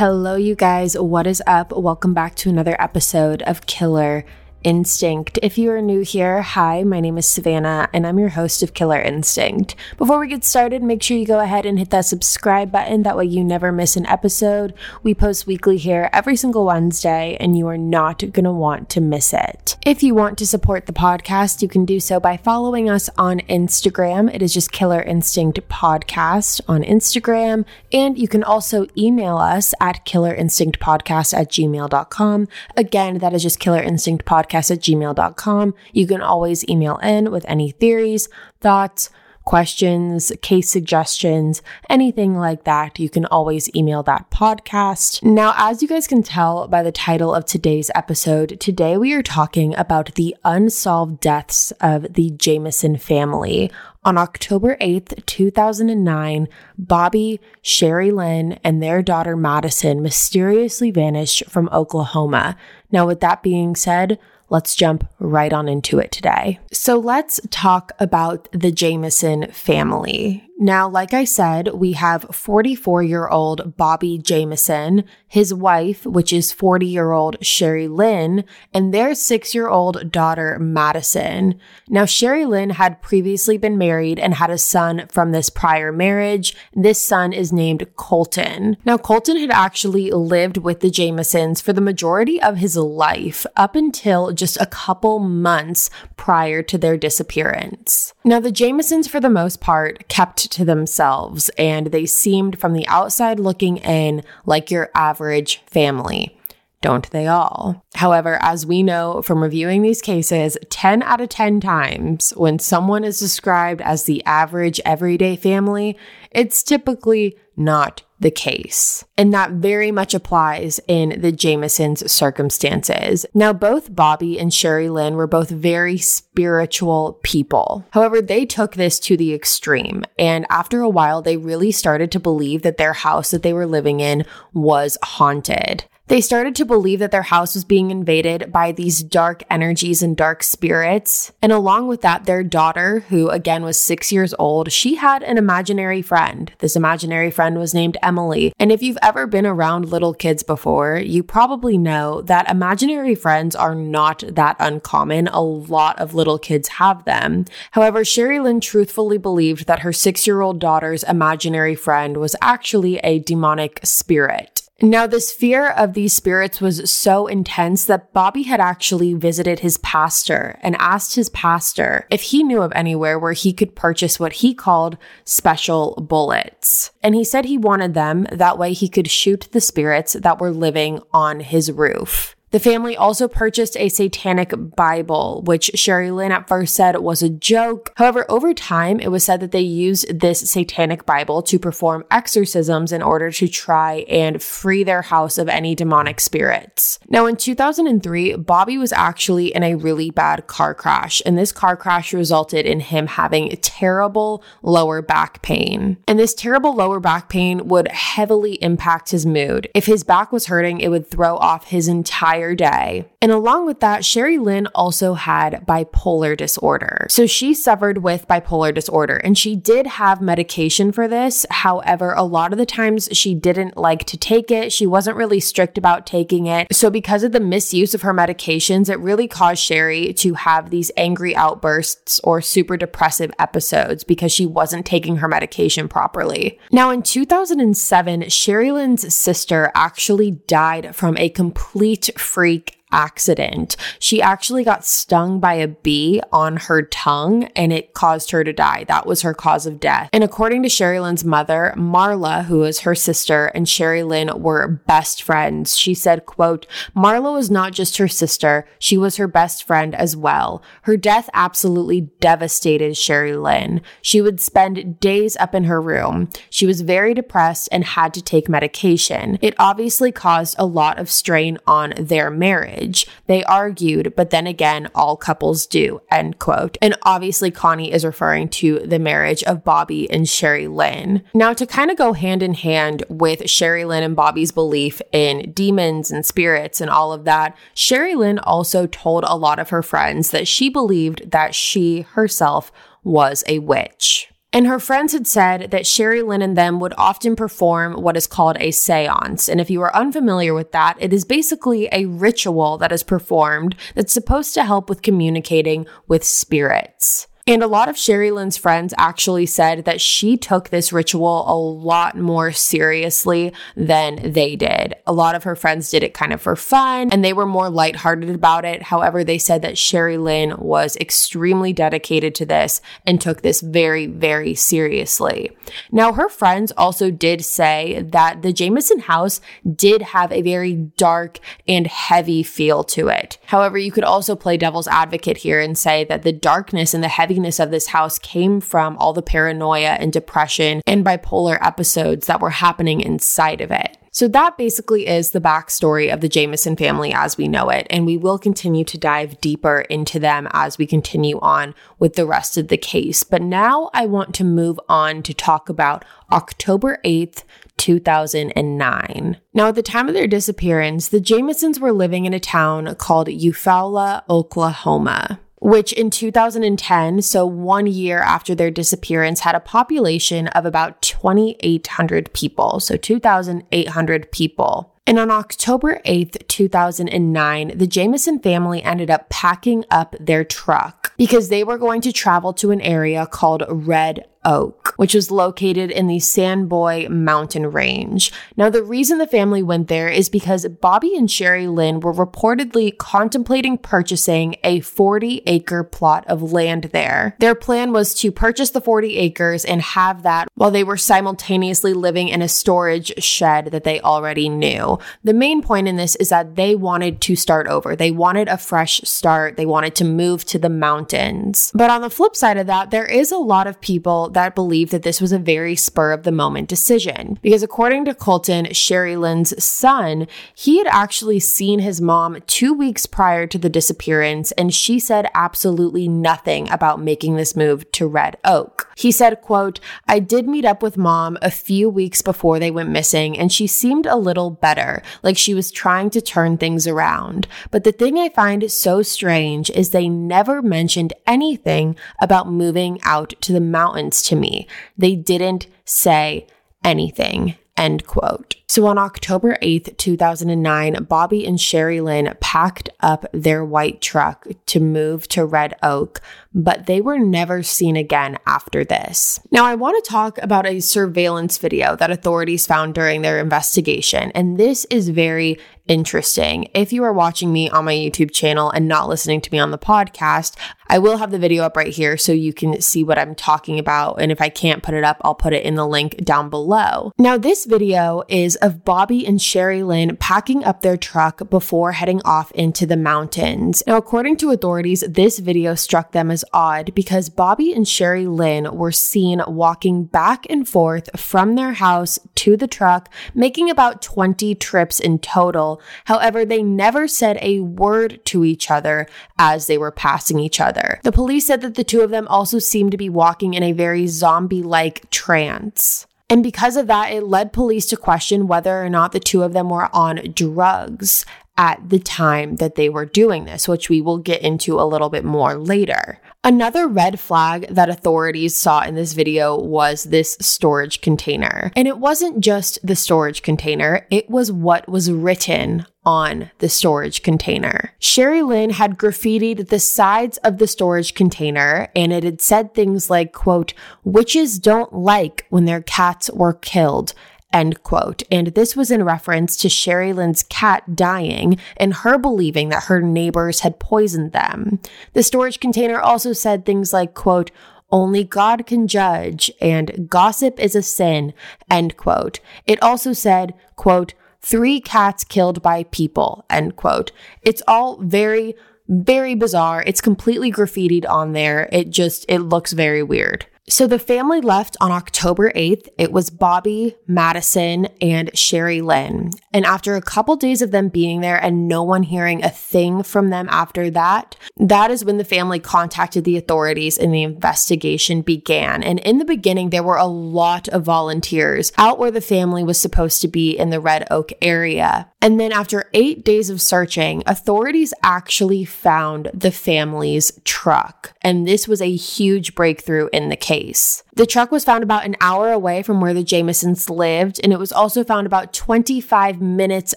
Hello, you guys. What is up? Welcome back to another episode of Killer Instinct. If you are new here, hi, my name is Savannah and I'm your host of Killer Instinct. Before we get started, make sure you go ahead and hit that subscribe button. That way you never miss an episode. We post weekly here every single Wednesday and you are not going to want to miss it. If you want to support the podcast, you can do so by following us on Instagram. It is just Killer Instinct Podcast on Instagram. And you can also email us at killerinstinctpodcast at gmail.com. Again, that is just Killer Instinct Podcast podcast at gmail.com. You can always email in with any theories, thoughts, questions, case suggestions, anything like that, you can always email that podcast. Now, as you guys can tell by the title of today's episode, today we are talking about the unsolved deaths of the Jamison family. On October 8th, 2009, Bobby, Sherilynn, and their daughter Madyson mysteriously vanished from Oklahoma. Now, with that being said, let's jump right on into it today. So let's talk about the Jamison family. Now, like I said, we have 44 year old Bobby Jamison, his wife, which is 40 year old Sherilynn, and their six year old daughter, Madyson. Now, Sherilynn had previously been married and had a son from this prior marriage. This son is named Colton. Now, Colton had actually lived with the Jamisons for the majority of his life up until just a couple months prior to their disappearance. Now, the Jamisons, for the most part, kept to themselves, and they seemed from the outside looking in like your average family. Don't they all? However, as we know from reviewing these cases, 10 out of 10 times when someone is described as the average everyday family, it's typically not the case. And that very much applies in the Jamisons' circumstances. Now, both Bobby and Sherilynn were both very spiritual people. However, they took this to the extreme. And after a while, they really started to believe that their house that they were living in was haunted. They started to believe that their house was being invaded by these dark energies and dark spirits. And along with that, their daughter, who again was six years old, she had an imaginary friend. This imaginary friend was named Emily. And if you've ever been around little kids before, you probably know that imaginary friends are not that uncommon. A lot of little kids have them. However, Sherilynn truthfully believed that her six year old daughter's imaginary friend was actually a demonic spirit. Now, this fear of these spirits was so intense that Bobby had actually visited his pastor and asked his pastor if he knew of anywhere where he could purchase what he called special bullets. And he said he wanted them, that way he could shoot the spirits that were living on his roof. The family also purchased a satanic Bible, which Sherilynn at first said was a joke. However, over time, it was said that they used this satanic Bible to perform exorcisms in order to try and free their house of any demonic spirits. Now, in 2003, Bobby was actually in a really bad car crash, and this car crash resulted in him having terrible lower back pain. And this terrible lower back pain would heavily impact his mood. If his back was hurting, it would throw off his entire entire day. And along with that, Sherilynn also had bipolar disorder. So she suffered with bipolar disorder and she did have medication for this. However, a lot of the times she didn't like to take it. She wasn't really strict about taking it. So because of the misuse of her medications, it really caused Sherry to have these angry outbursts or super depressive episodes because she wasn't taking her medication properly. Now in 2007, Sherilynn's sister actually died from a complete freak accident. She actually got stung by a bee on her tongue and it caused her to die. That was her cause of death. And according to Sherilynn's mother, Marla, who is her sister, and Sherilynn were best friends. She said, quote, Marla was not just her sister, she was her best friend as well. Her death absolutely devastated Sherilynn. She would spend days up in her room. She was very depressed and had to take medication. It obviously caused a lot of strain on their marriage marriage. They argued, but then again, all couples do, end quote. And obviously, Connie is referring to the marriage of Bobby and Sherilynn. Now, to kind of go hand in hand with Sherilynn and Bobby's belief in demons and spirits and all of that, Sherilynn also told a lot of her friends that she believed that she herself was a witch. And her friends had said that Sherilynn and them would often perform what is called a seance. And if you are unfamiliar with that, it is basically a ritual that is performed that's supposed to help with communicating with spirits. And a lot of Sherilynn's friends actually said that she took this ritual a lot more seriously than they did. A lot of her friends did it kind of for fun and they were more lighthearted about it. However, they said that Sherilynn was extremely dedicated to this and took this very, very seriously. Now, her friends also did say that the Jamison house did have a very dark and heavy feel to it. However, you could also play devil's advocate here and say that the darkness and the heaviness of this house came from all the paranoia and depression and bipolar episodes that were happening inside of it. So that basically is the backstory of the Jamison family as we know it. And we will continue to dive deeper into them as we continue on with the rest of the case. But now I want to move on to talk about October 8th, 2009. Now, at the time of their disappearance, the Jamisons were living in a town called Eufaula, Oklahoma which in 2010, so one year after their disappearance, had a population of about 2,800 people. So 2,800 people. And on October 8th, 2009, the Jamison family ended up packing up their truck because they were going to travel to an area called Red Oak, which was located in the Sans Bois mountain range. Now, the reason the family went there is because Bobby and Sherilynn were reportedly contemplating purchasing a 40 acre plot of land there. Their plan was to purchase the 40 acres and have that while they were simultaneously living in a storage shed that they already knew. The main point in this is that they wanted to start over. They wanted a fresh start. They wanted to move to the mountains. But on the flip side of that, there is a lot of people that believe that this was a very spur of the moment decision. Because according to Colton, Sherilynn's son, he had actually seen his mom two weeks prior to the disappearance, and she said absolutely nothing about making this move to Red Oak. He said, quote, I did meet up with mom a few weeks before they went missing, and she seemed a little better, like she was trying to turn things around. But the thing I find so strange is they never mentioned anything about moving out to the mountains to me. They didn't say anything. End quote. So on October 8th, 2009, Bobby and Sherilynn packed up their white truck to move to Red Oak, but they were never seen again after this. Now, I want to talk about a surveillance video that authorities found during their investigation, and this is very interesting. If you are watching me on my YouTube channel and not listening to me on the podcast, I will have the video up right here so you can see what I'm talking about. And if I can't put it up, I'll put it in the link down below. Now, this video is of Bobby and Sherilynn packing up their truck before heading off into the mountains. Now, according to authorities, this video struck them as odd because Bobby and Sherilynn were seen walking back and forth from their house to the truck, making about 20 trips in total. However, they never said a word to each other as they were passing each other. The police said that the two of them also seemed to be walking in a very zombie like trance. And because of that, it led police to question whether or not the two of them were on drugs at the time that they were doing this, which we will get into a little bit more later. Another red flag that authorities saw in this video was this storage container. And it wasn't just the storage container, it was what was written on the storage container. Sherilynn had graffitied the sides of the storage container and it had said things like, quote, witches don't like when their cats were killed End quote. And this was in reference to Sherilynn's cat dying and her believing that her neighbors had poisoned them. The storage container also said things like, quote, only God can judge and gossip is a sin, end quote. It also said, quote, three cats killed by people, end quote. It's all very, very bizarre. It's completely graffitied on there. It just, it looks very weird. So the family left on October 8th. It was Bobby, Madyson, and Sherilynn. And after a couple days of them being there and no one hearing a thing from them after that, that is when the family contacted the authorities and the investigation began. And in the beginning, there were a lot of volunteers out where the family was supposed to be in the Red Oak area. And then after eight days of searching, authorities actually found the family's truck. And this was a huge breakthrough in the case case. The truck was found about an hour away from where the Jamisons lived, and it was also found about 25 minutes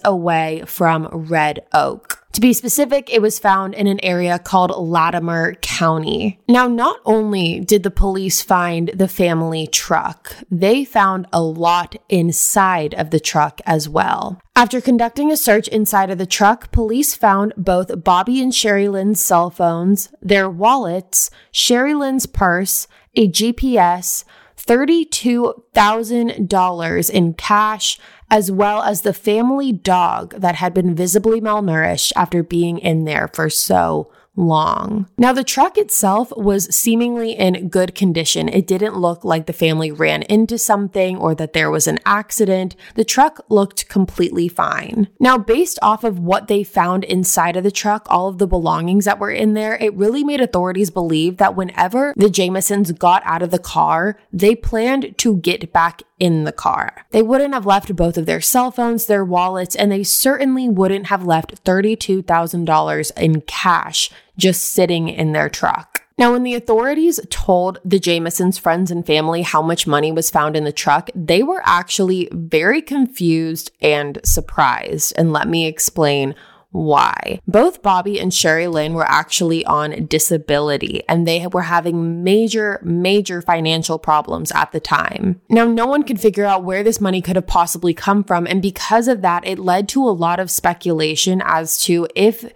away from Red Oak. To be specific, it was found in an area called Latimer County. Now, not only did the police find the family truck, they found a lot inside of the truck as well. After conducting a search inside of the truck, police found both Bobby and Sherilynn's cell phones, their wallets, Sherilynn's purse, a GPS, $32,000 in cash, as well as the family dog that had been visibly malnourished after being in there for so long. Now, the truck itself was seemingly in good condition. It didn't look like the family ran into something or that there was an accident. The truck looked completely fine. Now, based off of what they found inside of the truck, all of the belongings that were in there, it really made authorities believe that whenever the Jamisons got out of the car, they planned to get back in the car. They wouldn't have left both of their cell phones, their wallets, and they certainly wouldn't have left $32,000 in cash just sitting in their truck. Now, when the authorities told the Jamisons' friends and family how much money was found in the truck, they were actually very confused and surprised. And let me explain why. Both Bobby and Sherilynn were actually on disability and they were having major, major financial problems at the time. Now, no one could figure out where this money could have possibly come from. And because of that, it led to a lot of speculation as to if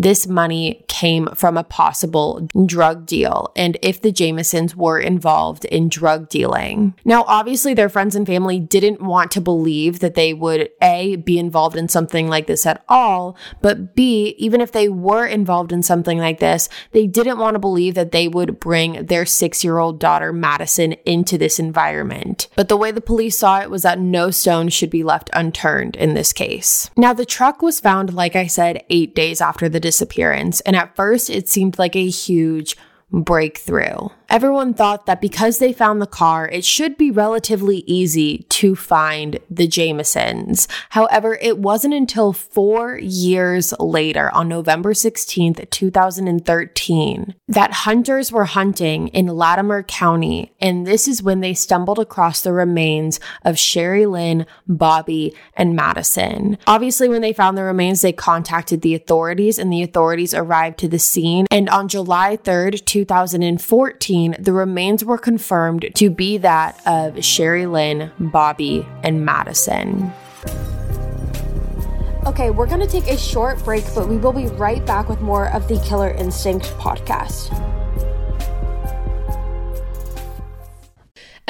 this money came from a possible drug deal and if the Jamisons were involved in drug dealing. Now, obviously, their friends and family didn't want to believe that they would A, be involved in something like this at all, but B, even if they were involved in something like this, they didn't want to believe that they would bring their six year old daughter, Madyson, into this environment. But the way the police saw it was that no stone should be left unturned in this case. Now, the truck was found, like I said, eight days after the disappearance. And at first, it seemed like a huge breakthrough. Everyone thought that because they found the car, it should be relatively easy to find the Jamisons. However, it wasn't until four years later, on November 16th, 2013, that hunters were hunting in Latimer County, and this is when they stumbled across the remains of Sherilynn, Bobby, and Madyson. Obviously, when they found the remains, they contacted the authorities, and the authorities arrived to the scene. And on July 3rd, 2014, the remains were confirmed to be that of Sherilynn, Bobby, and Madyson. Okay, we're going to take a short break, but we will be right back with more of the Killer Instinct podcast.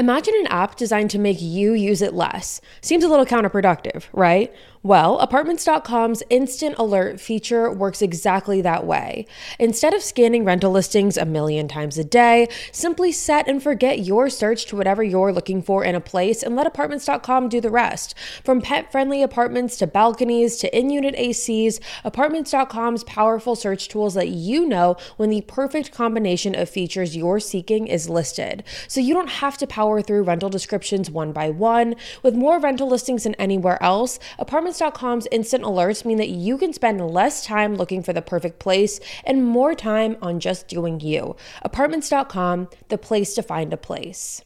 Imagine an app designed to make you use it less. Seems a little counterproductive, right? Well, Apartments.com's instant alert feature works exactly that way. Instead of scanning rental listings a million times a day, simply set and forget your search to whatever you're looking for in a place and let Apartments.com do the rest. From pet friendly apartments to balconies to in unit ACs, Apartments.com's powerful search tools let you know when the perfect combination of features you're seeking is listed. So you don't have to power through rental descriptions one by one. With more rental listings than anywhere else, Apartments Apartments.com's instant alerts mean that you can spend less time looking for the perfect place and more time on just doing you. Apartments.com, the place to find a place.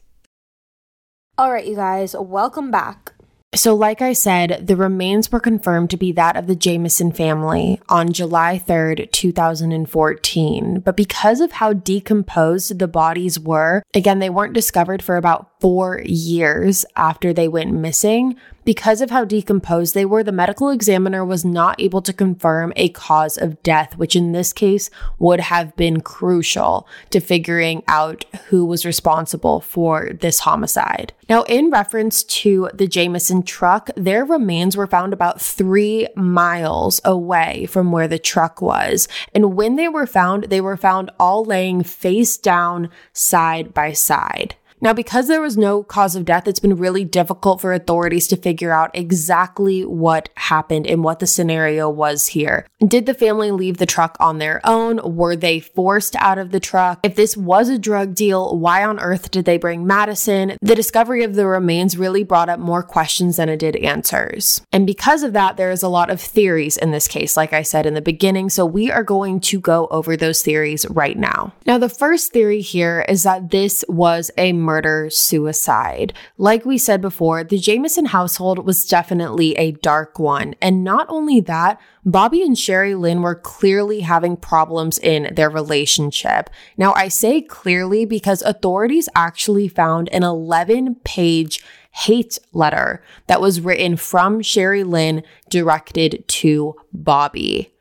All right, you guys, welcome back. So, like I said, the remains were confirmed to be that of the Jamison family on July 3rd, 2014. But because of how decomposed the bodies were, again, they weren't discovered for about four years after they went missing. Because of how decomposed they were, the medical examiner was not able to confirm a cause of death, which in this case would have been crucial to figuring out who was responsible for this homicide. Now, in reference to the Jamison truck, their remains were found about three miles away from where the truck was. And when they were found, they were found all laying face down, side by side. Now, because there was no cause of death, it's been really difficult for authorities to figure out exactly what happened and what the scenario was here. Did the family leave the truck on their own? Were they forced out of the truck? If this was a drug deal, why on earth did they bring Madyson? The discovery of the remains really brought up more questions than it did answers. And because of that, there is a lot of theories in this case, like I said in the beginning. So we are going to go over those theories right now. Now, the first theory here is that this was a murder suicide. Like we said before, the Jamison household was definitely a dark one. And not only that, Bobby and Sherilynn were clearly having problems in their relationship. Now, I say clearly because authorities actually found an 11 page hate letter that was written from Sherilynn directed to Bobby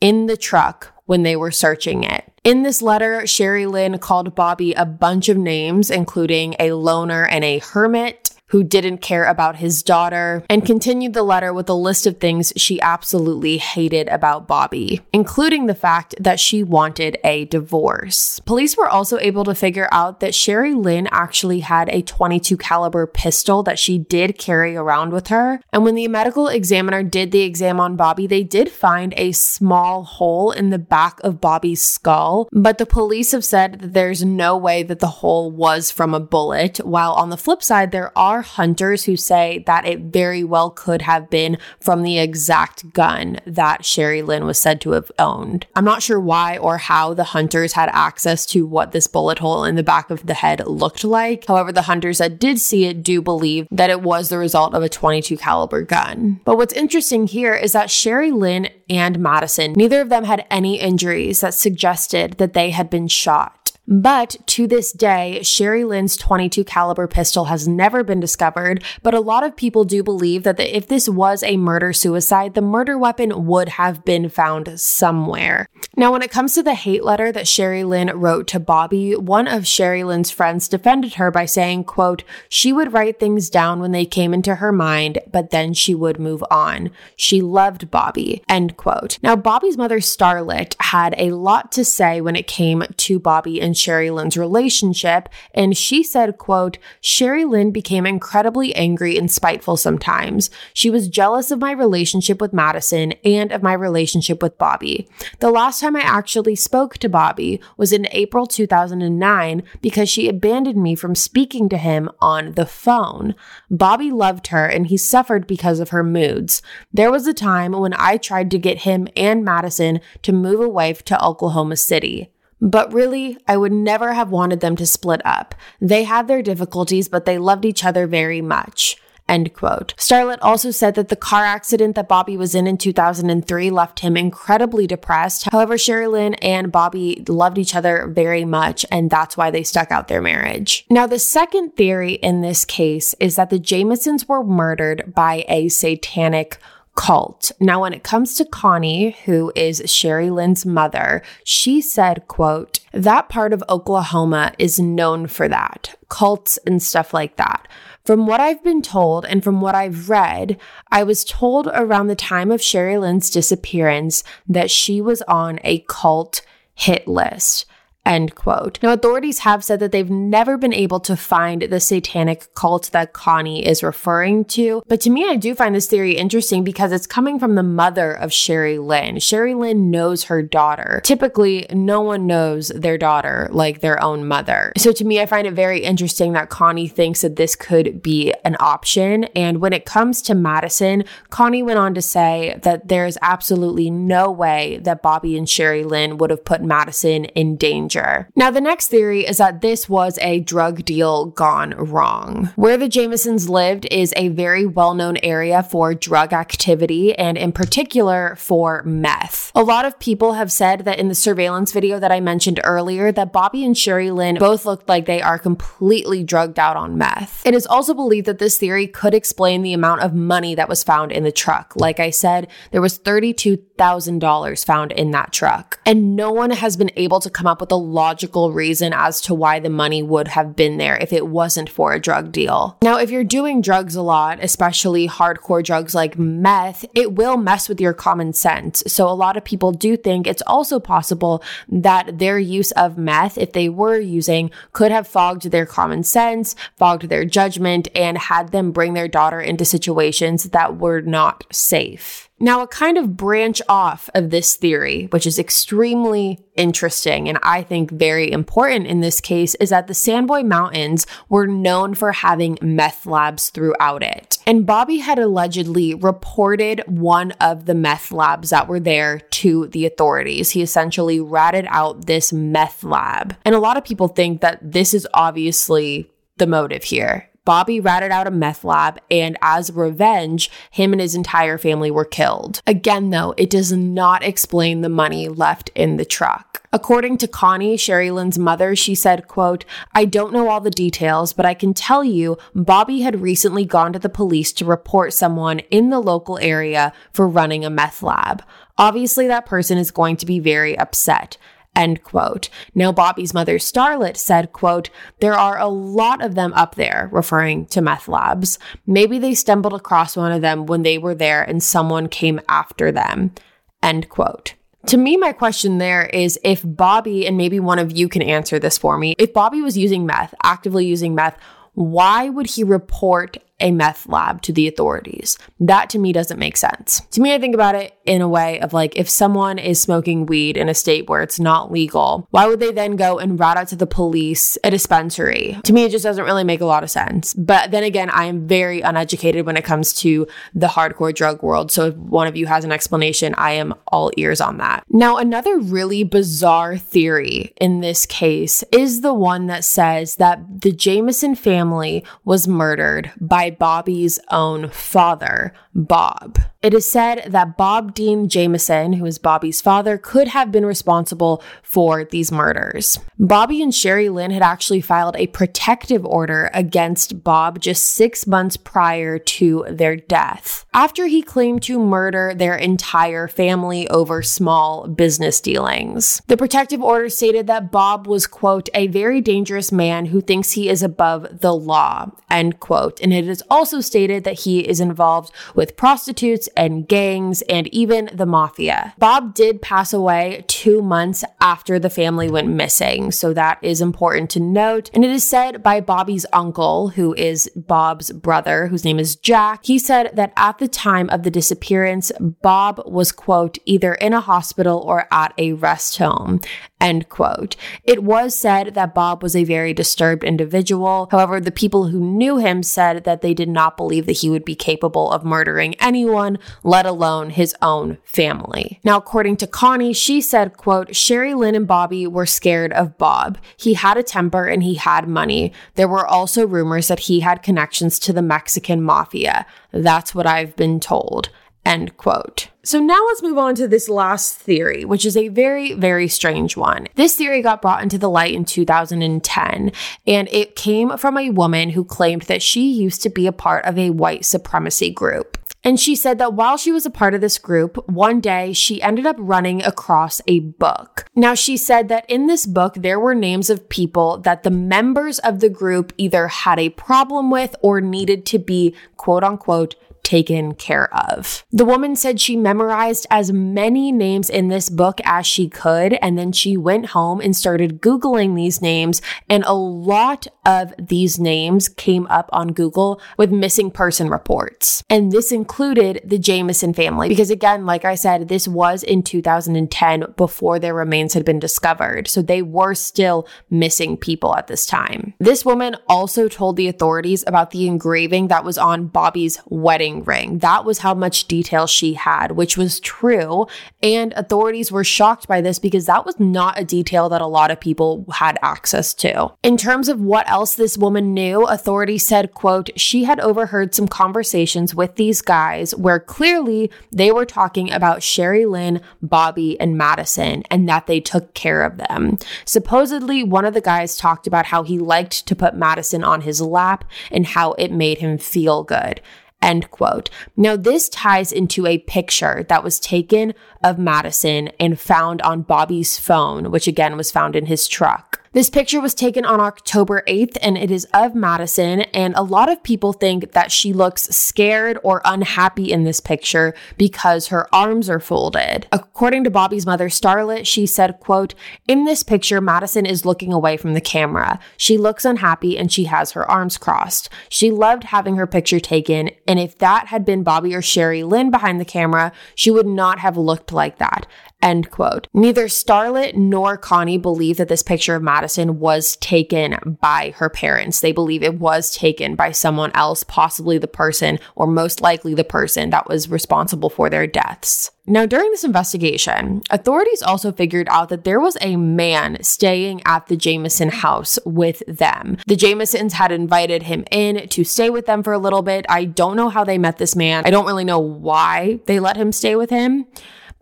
in the truck when they were searching it. In this letter, Sherilynn called Bobby a bunch of names, including a loner and a hermit who didn't care about his daughter, and continued the letter with a list of things she absolutely hated about Bobby, including the fact that she wanted a divorce. Police were also able to figure out that Sherilynn actually had a 22 caliber pistol that she did carry around with her, and when the medical examiner did the exam on Bobby, they did find a small hole in the back of Bobby's skull, but the police have said that there's no way that the hole was from a bullet, while on the flip side there are are hunters who say that it very well could have been from the exact gun that Sherilynn was said to have owned. I'm not sure why or how the hunters had access to what this bullet hole in the back of the head looked like. However, the hunters that did see it do believe that it was the result of a 22 caliber gun. But what's interesting here is that Sherilynn and Madyson, neither of them had any injuries that suggested that they had been shot. But to this day, Sherilynn's 22 caliber pistol has never been discovered, but a lot of people do believe that if this was a murder suicide, the murder weapon would have been found somewhere. Now, when it comes to the hate letter that Sherilynn wrote to Bobby, one of Sherilynn's friends defended her by saying, quote, she would write things down when they came into her mind, but then she would move on. She loved Bobby, end quote. Now, Bobby's mother, Starlet, had a lot to say when it came to Bobby and Sherilynn's relationship, and she said, quote, Sherilynn became incredibly angry and spiteful sometimes. She was jealous of my relationship with Madyson and of my relationship with Bobby. The last time I actually spoke to Bobby was in April 2009 because she abandoned me from speaking to him on the phone. Bobby loved her and he suffered because of her moods. There was a time when I tried to get him and Madyson to move away to Oklahoma City. But really, I would never have wanted them to split up. They had their difficulties, but they loved each other very much. End quote. Starlet also said that the car accident that Bobby was in in 2003 left him incredibly depressed. However, Sherilynn and Bobby loved each other very much, and that's why they stuck out their marriage. Now, the second theory in this case is that the Jamisons were murdered by a satanic cult. Now, when it comes to Connie, who is Sherilynn's mother, she said, quote, that part of Oklahoma is known for that, cults and stuff like that. From what I've been told and from what I've read, I was told around the time of Sherilynn's disappearance that she was on a cult hit list. End quote. Now, authorities have said that they've never been able to find the satanic cult that Connie is referring to. But to me, I do find this theory interesting because it's coming from the mother of Sherilynn. Sherry Lynn knows her daughter. Typically, no one knows their daughter like their own mother. So to me, I find it very interesting that Connie thinks that this could be an option. And when it comes to Madyson, Connie went on to say that there's absolutely no way that Bobby and Sherilynn would have put Madyson in danger future. Now, the next theory is that this was a drug deal gone wrong. Where the Jamisons lived is a very well known area for drug activity and, in particular, for meth. A lot of people have said that in the surveillance video that I mentioned earlier, that Bobby and Sherilynn both looked like they are completely drugged out on meth. It is also believed that this theory could explain the amount of money that was found in the truck. Like I said, there was $32,000 found in that truck, and no one has been able to come up with a logical reason as to why the money would have been there if it wasn't for a drug deal. Now, if you're doing drugs a lot, especially hardcore drugs like meth, it will mess with your common sense. So a lot of people do think it's also possible that their use of meth, if they were using, could have fogged their common sense, fogged their judgment, and had them bring their daughter into situations that were not safe. Now, a kind of branch off of this theory, which is extremely interesting and I think very important in this case, is that the Sans Bois Mountains were known for having meth labs throughout it. And Bobby had allegedly reported one of the meth labs that were there to the authorities. He essentially ratted out this meth lab. And a lot of people think that this is obviously the motive here. Bobby ratted out a meth lab, and as revenge, him and his entire family were killed. Again, though, it does not explain the money left in the truck. According to Connie, Sherilynn's mother, she said, quote, I don't know all the details, but I can tell you Bobby had recently gone to the police to report someone in the local area for running a meth lab. Obviously, that person is going to be very upset. End quote. Now, Bobby's mother, Starlet, said, quote, there are a lot of them up there, referring to meth labs. Maybe they stumbled across one of them when they were there and someone came after them. End quote. To me, my question there is if Bobby, and maybe one of you can answer this for me, if Bobby was using meth, actively using meth, why would he report a meth lab to the authorities. That to me doesn't make sense. To me, I think about it in a way of like if someone is smoking weed in a state where it's not legal, why would they then go and rat out to the police a dispensary? To me, it just doesn't really make a lot of sense. But then again, I am very uneducated when it comes to the hardcore drug world. So if one of you has an explanation, I am all ears on that. Now, another really bizarre theory in this case is the one that says that the Jamison family was murdered by Bobby's own father, Bob. It is said that Bob Dean Jamison, who is Bobby's father, could have been responsible for these murders. Bobby and Sherilynn had actually filed a protective order against Bob just six months prior to their death, after he claimed to murder their entire family over small business dealings. The protective order stated that Bob was, quote, a very dangerous man who thinks he is above the law, end quote. And it is also stated that he is involved with prostitutes and gangs and even the mafia. Bob did pass away two months after the family went missing, so that is important to note. And it is said by Bobby's uncle, who is Bob's brother, whose name is Jack, he said that at the time of the disappearance, Bob was, quote, either in a hospital or at a rest home. End quote. It was said that Bob was a very disturbed individual. However, the people who knew him said that they did not believe that he would be capable of murdering anyone, let alone his own family. Now, according to Connie, she said, quote, Sherilynn and Bobby were scared of Bob. He had a temper and he had money. There were also rumors that he had connections to the Mexican mafia. That's what I've been told. End quote. So now let's move on to this last theory, which is a very, very strange one. This theory got brought into the light in 2010, and it came from a woman who claimed that she used to be a part of a white supremacy group. And she said that while she was a part of this group, one day she ended up running across a book. Now, she said that in this book, there were names of people that the members of the group either had a problem with or needed to be quote unquote taken care of. The woman said she memorized as many names in this book as she could, and then she went home and started Googling these names, and a lot of these names came up on Google with missing person reports. And this included the Jamison family, because again, like I said, this was in 2010 before their remains had been discovered. So they were still missing people at this time. This woman also told the authorities about the engraving that was on Bobby's wedding wedding ring. That was how much detail she had, which was true. And authorities were shocked by this because that was not a detail that a lot of people had access to. In terms of what else this woman knew, authorities said, quote, she had overheard some conversations with these guys where clearly they were talking about Sherilynn, Bobby, and Madyson and that they took care of them. Supposedly, one of the guys talked about how he liked to put Madyson on his lap and how it made him feel good. End quote. Now, this ties into a picture that was taken of Madyson and found on Bobby's phone, which again was found in his truck. This picture was taken on October 8th and it is of Madyson. And a lot of people think that she looks scared or unhappy in this picture because her arms are folded. According to Bobby's mother, Starlet, she said, quote, in this picture, Madyson is looking away from the camera. She looks unhappy and she has her arms crossed. She loved having her picture taken. And if that had been Bobby or Sherilynn behind the camera, she would not have looked like that. End quote. Neither Starlet nor Connie believe that this picture of Madyson was taken by her parents. They believe it was taken by someone else, possibly the person or most likely the person that was responsible for their deaths. Now, during this investigation, authorities also figured out that there was a man staying at the Jamison house with them. The Jamisons had invited him in to stay with them for a little bit. I don't know how they met this man. I don't really know why they let him stay with him.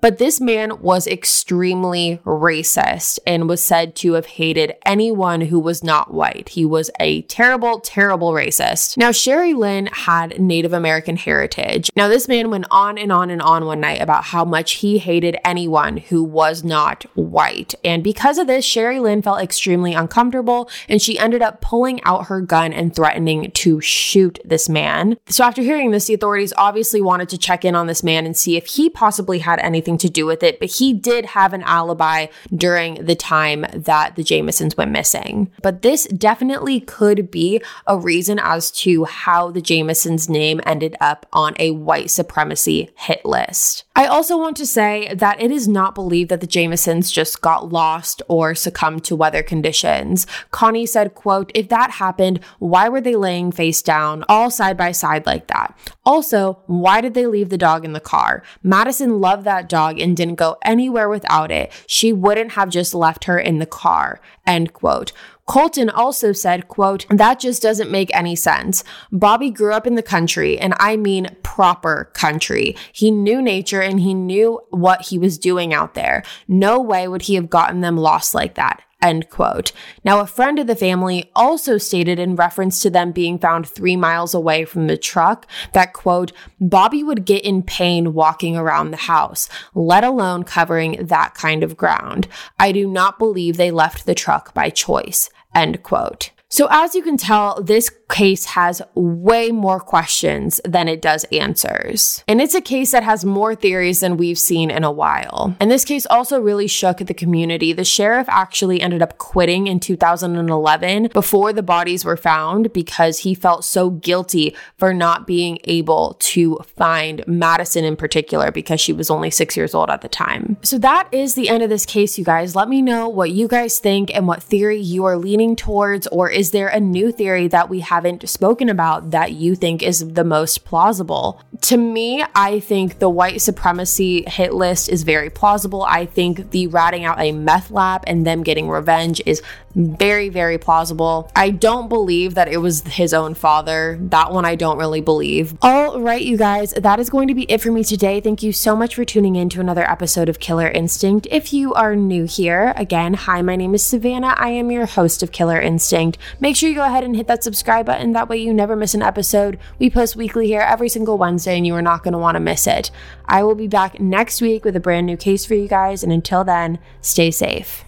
But this man was extremely racist and was said to have hated anyone who was not white. He was a terrible, terrible racist. Now, Sherilynn had Native American heritage. Now, this man went on and on and on one night about how much he hated anyone who was not white. And because of this, Sherilynn felt extremely uncomfortable and she ended up pulling out her gun and threatening to shoot this man. So, after hearing this, the authorities obviously wanted to check in on this man and see if he possibly had anything anything to do with it, but he did have an alibi during the time that the Jamisons went missing. But this definitely could be a reason as to how the Jamisons' name ended up on a white supremacy hit list. I also want to say that it is not believed that the Jamisons just got lost or succumbed to weather conditions. Connie said, quote, if that happened, why were they laying face down all side by side like that? Also, why did they leave the dog in the car? Madyson loved that dog and didn't go anywhere without it. She wouldn't have just left her in the car. End quote. Colton also said, quote, that just doesn't make any sense. Bobby grew up in the country, and I mean proper country. He knew nature and he knew what he was doing out there. No way would he have gotten them lost like that. End quote. Now, a friend of the family also stated in reference to them being found three miles away from the truck that, quote, Bobby would get in pain walking around the house, let alone covering that kind of ground. I do not believe they left the truck by choice. End quote. So, as you can tell, this case has way more questions than it does answers. And it's a case that has more theories than we've seen in a while. And this case also really shook the community. The sheriff actually ended up quitting in 2011 before the bodies were found because he felt so guilty for not being able to find Madyson in particular because she was only six years old at the time. So, that is the end of this case, you guys. Let me know what you guys think and what theory you are leaning towards, or is there a new theory that we haven't spoken about that you think is the most plausible? To me, I think the white supremacy hit list is very plausible. I think the ratting out a meth lab and them getting revenge is very, very plausible. I don't believe that it was his own father. That one I don't really believe. All right, you guys, that is going to be it for me today. Thank you so much for tuning in to another episode of Killer Instinct. If you are new here, again, hi, my name is Savannah. I am your host of Killer Instinct. Make sure you go ahead and hit that subscribe button. That way you never miss an episode. We post weekly here every single Wednesday, and you are not going to want to miss it. I will be back next week with a brand new case for you guys. And until then, stay safe.